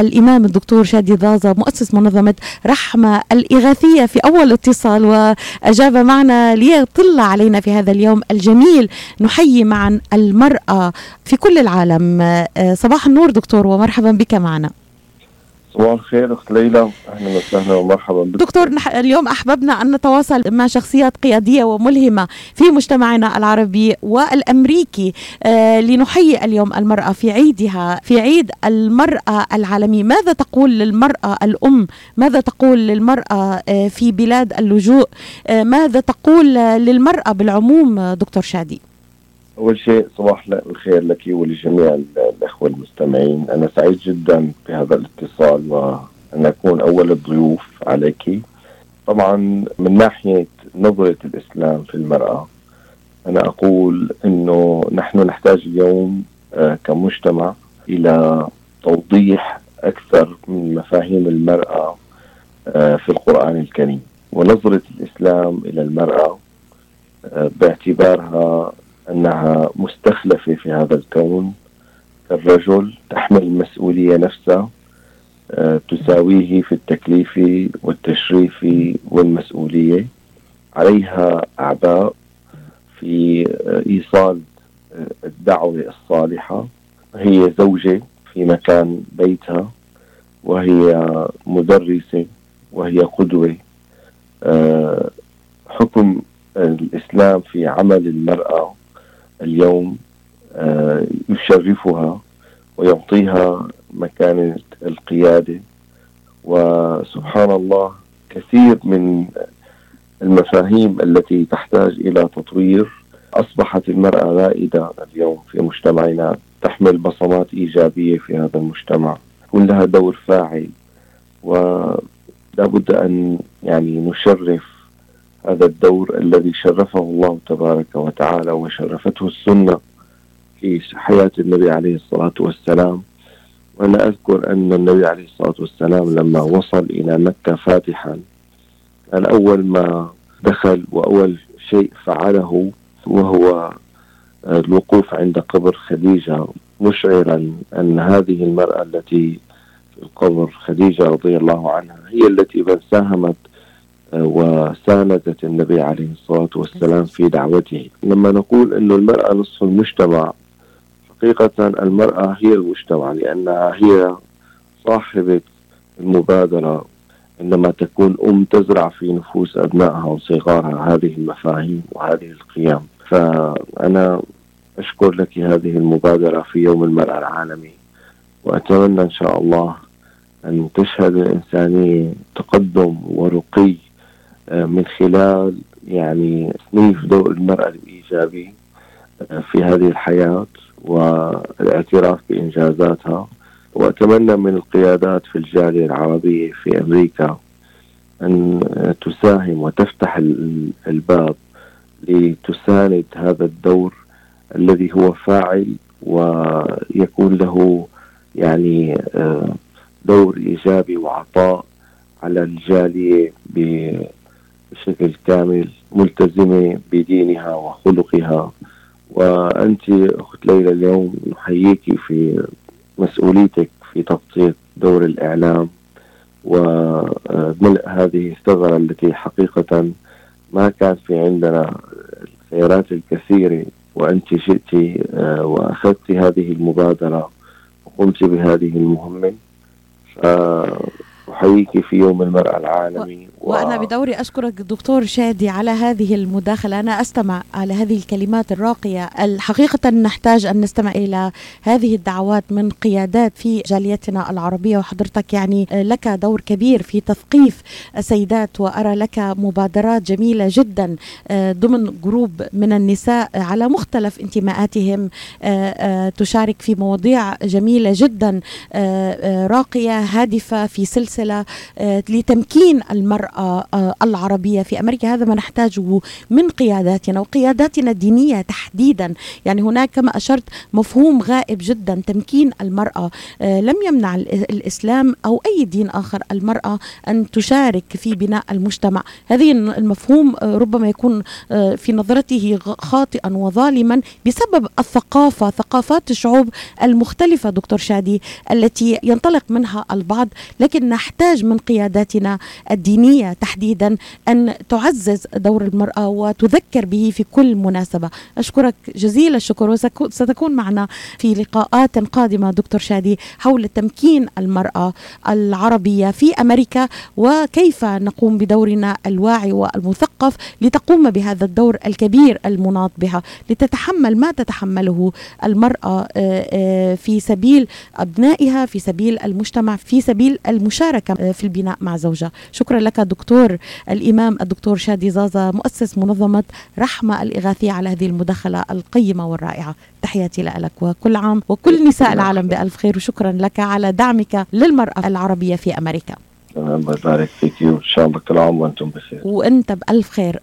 الإمام الدكتور شادي ضازة مؤسس منظمة رحمة الإغاثية في أول اتصال وأجاب معنا ليطل علينا في هذا اليوم الجميل. نحيي معا المرأة في كل العالم. آه، صباح النور دكتور ومرحبا بك معنا. صباح الخير أخت ليلى. أهلا وسهلا ومرحبا بك. دكتور اليوم أحببنا أن نتواصل مع شخصيات قيادية وملهمة في مجتمعنا العربي والأمريكي. آه لنحيي اليوم المرأة في عيدها في عيد المرأة العالمي. ماذا تقول للمرأة الأم؟ ماذا تقول للمرأة آه في بلاد اللجوء؟ آه ماذا تقول للمرأة بالعموم دكتور شادي؟ أول شيء صباح الخير لك ولجميع الأخوة المستمعين. أنا سعيد جدا بهذا الاتصال وأن أكون أول الضيوف عليك. طبعا من ناحية نظرة الإسلام في المرأة أنا أقول أنه نحن نحتاج اليوم آه، كمجتمع إلى توضيح أكثر من مفاهيم المرأة آه، في القرآن الكريم. ونظرة الإسلام إلى المرأة آه، باعتبارها أنها مستخلفة في هذا الكون. كالرجل تحمل المسؤولية نفسها آه، تساويه في التكليف والتشريف والمسؤولية. عليها أعباء في آه، إيصال آه، الدعوة الصالحة. هي زوجة في مكان بيتها وهي مدرسة وهي قدوة. حكم الإسلام في عمل المرأة اليوم آه، يشرفها ويعطيها مكانة القيادة. وسبحان الله كثير من المفاهيم التي تحتاج إلى تطوير أصبحت المرأة رائدة اليوم في مجتمعنا. تحمل بصمات إيجابية في هذا المجتمع. يكون لها دور فاعل. ولابد أن يعني نشرف هذا الدور الذي شرفه الله تبارك وتعالى وشرفته السنة في حياة النبي عليه الصلاة والسلام. وأنا أذكر أن النبي عليه الصلاة والسلام لما وصل إلى مكة فاتحا كان أول ما دخل وأول شيء فعله وهو الوقوف عند قبر خديجة مشعرا أن هذه المرأة التي في القبر خديجة رضي الله عنها هي التي ساهمت وساندت النبي عليه الصلاة والسلام في دعوته. لما نقول أن المرأة نصف المجتمع حقيقة المرأة هي المجتمع لأنها هي صاحبة المبادرة. عندما تكون أم تزرع في نفوس أبنائها وصغارها هذه المفاهيم وهذه القيم. فأنا أشكر لك هذه المبادرة في يوم المرأة العالمي. وأتمنى إن شاء الله أن تشهد الإنسانية تقدم ورقي من خلال يعني تصنيف دور المرأة الإيجابي آه، في هذه الحياة والاعتراف بإنجازاتها. وأتمنى من القيادات في الجالية العربية في أمريكا أن تساهم وتفتح الباب لتساند هذا الدور الذي هو فاعل ويكون له يعني آه، دور إيجابي وعطاء على الجالية بشكل كامل ملتزمة بدينها وخلقها. وأنت أخت ليلى اليوم نحييك في مسؤوليتك في تغطية دور الإعلام. وملء هذه الثغرة التي حقيقة ما كان في عندنا الخيارات الكثيرة. وأنت جئت آه، وأخذت هذه المبادرة وقمت بهذه المهمة. أحييك في يوم المرأة العالمي. وأنا بدوري أشكرك دكتور شادي على هذه المداخلة. أنا أستمع على هذه الكلمات الراقية. الحقيقة نحتاج أن نستمع إلى هذه الدعوات من قيادات في جاليتنا العربية وحضرتك يعني لك دور كبير في تثقيف السيدات وأرى لك مبادرات جميلة جدا آه، ضمن جروب من النساء على مختلف انتماءاتهم آه، آه، تشارك في مواضيع جميلة جدا راقية هادفة في سلسلة لتمكين المرأة العربية في أمريكا. هذا ما نحتاجه من قياداتنا وقياداتنا الدينية تحديدا. يعني هناك كما أشرت مفهوم غائب جدا تمكين المرأة. لم يمنع الإسلام أو أي دين آخر المرأة أن تشارك في بناء المجتمع. هذه المفهوم ربما يكون في نظرته خاطئا وظالما بسبب الثقافة ثقافات الشعوب المختلفة دكتور شادي التي ينطلق منها البعض. لكن نحتاج من قياداتنا الدينية تحديدا أن تعزز دور المرأة وتذكر به في كل مناسبة. أشكرك جزيل الشكر وستكون معنا في لقاءات قادمة دكتور شادي حول تمكين المرأة العربية في أمريكا وكيف نقوم بدورنا الواعي والمثقف لتقوم بهذا الدور الكبير المناط بها. لتتحمل ما تتحمله المرأة آه، آه، في سبيل أبنائها في سبيل المجتمع في سبيل المشاركة آه، في البناء مع زوجها. شكرا لك دكتور الإمام الدكتور شادي زازا مؤسس منظمة رحمة الإغاثية على هذه المداخلة القيمة والرائعة. تحياتي لك وكل عام وكل نساء العالم بألف خير وشكرا لك على دعمك للمرأة العربية في أمريكا. الله يبارك فيك وإن شاء الله كل عام وأنتم بخير. وأنت بألف خير.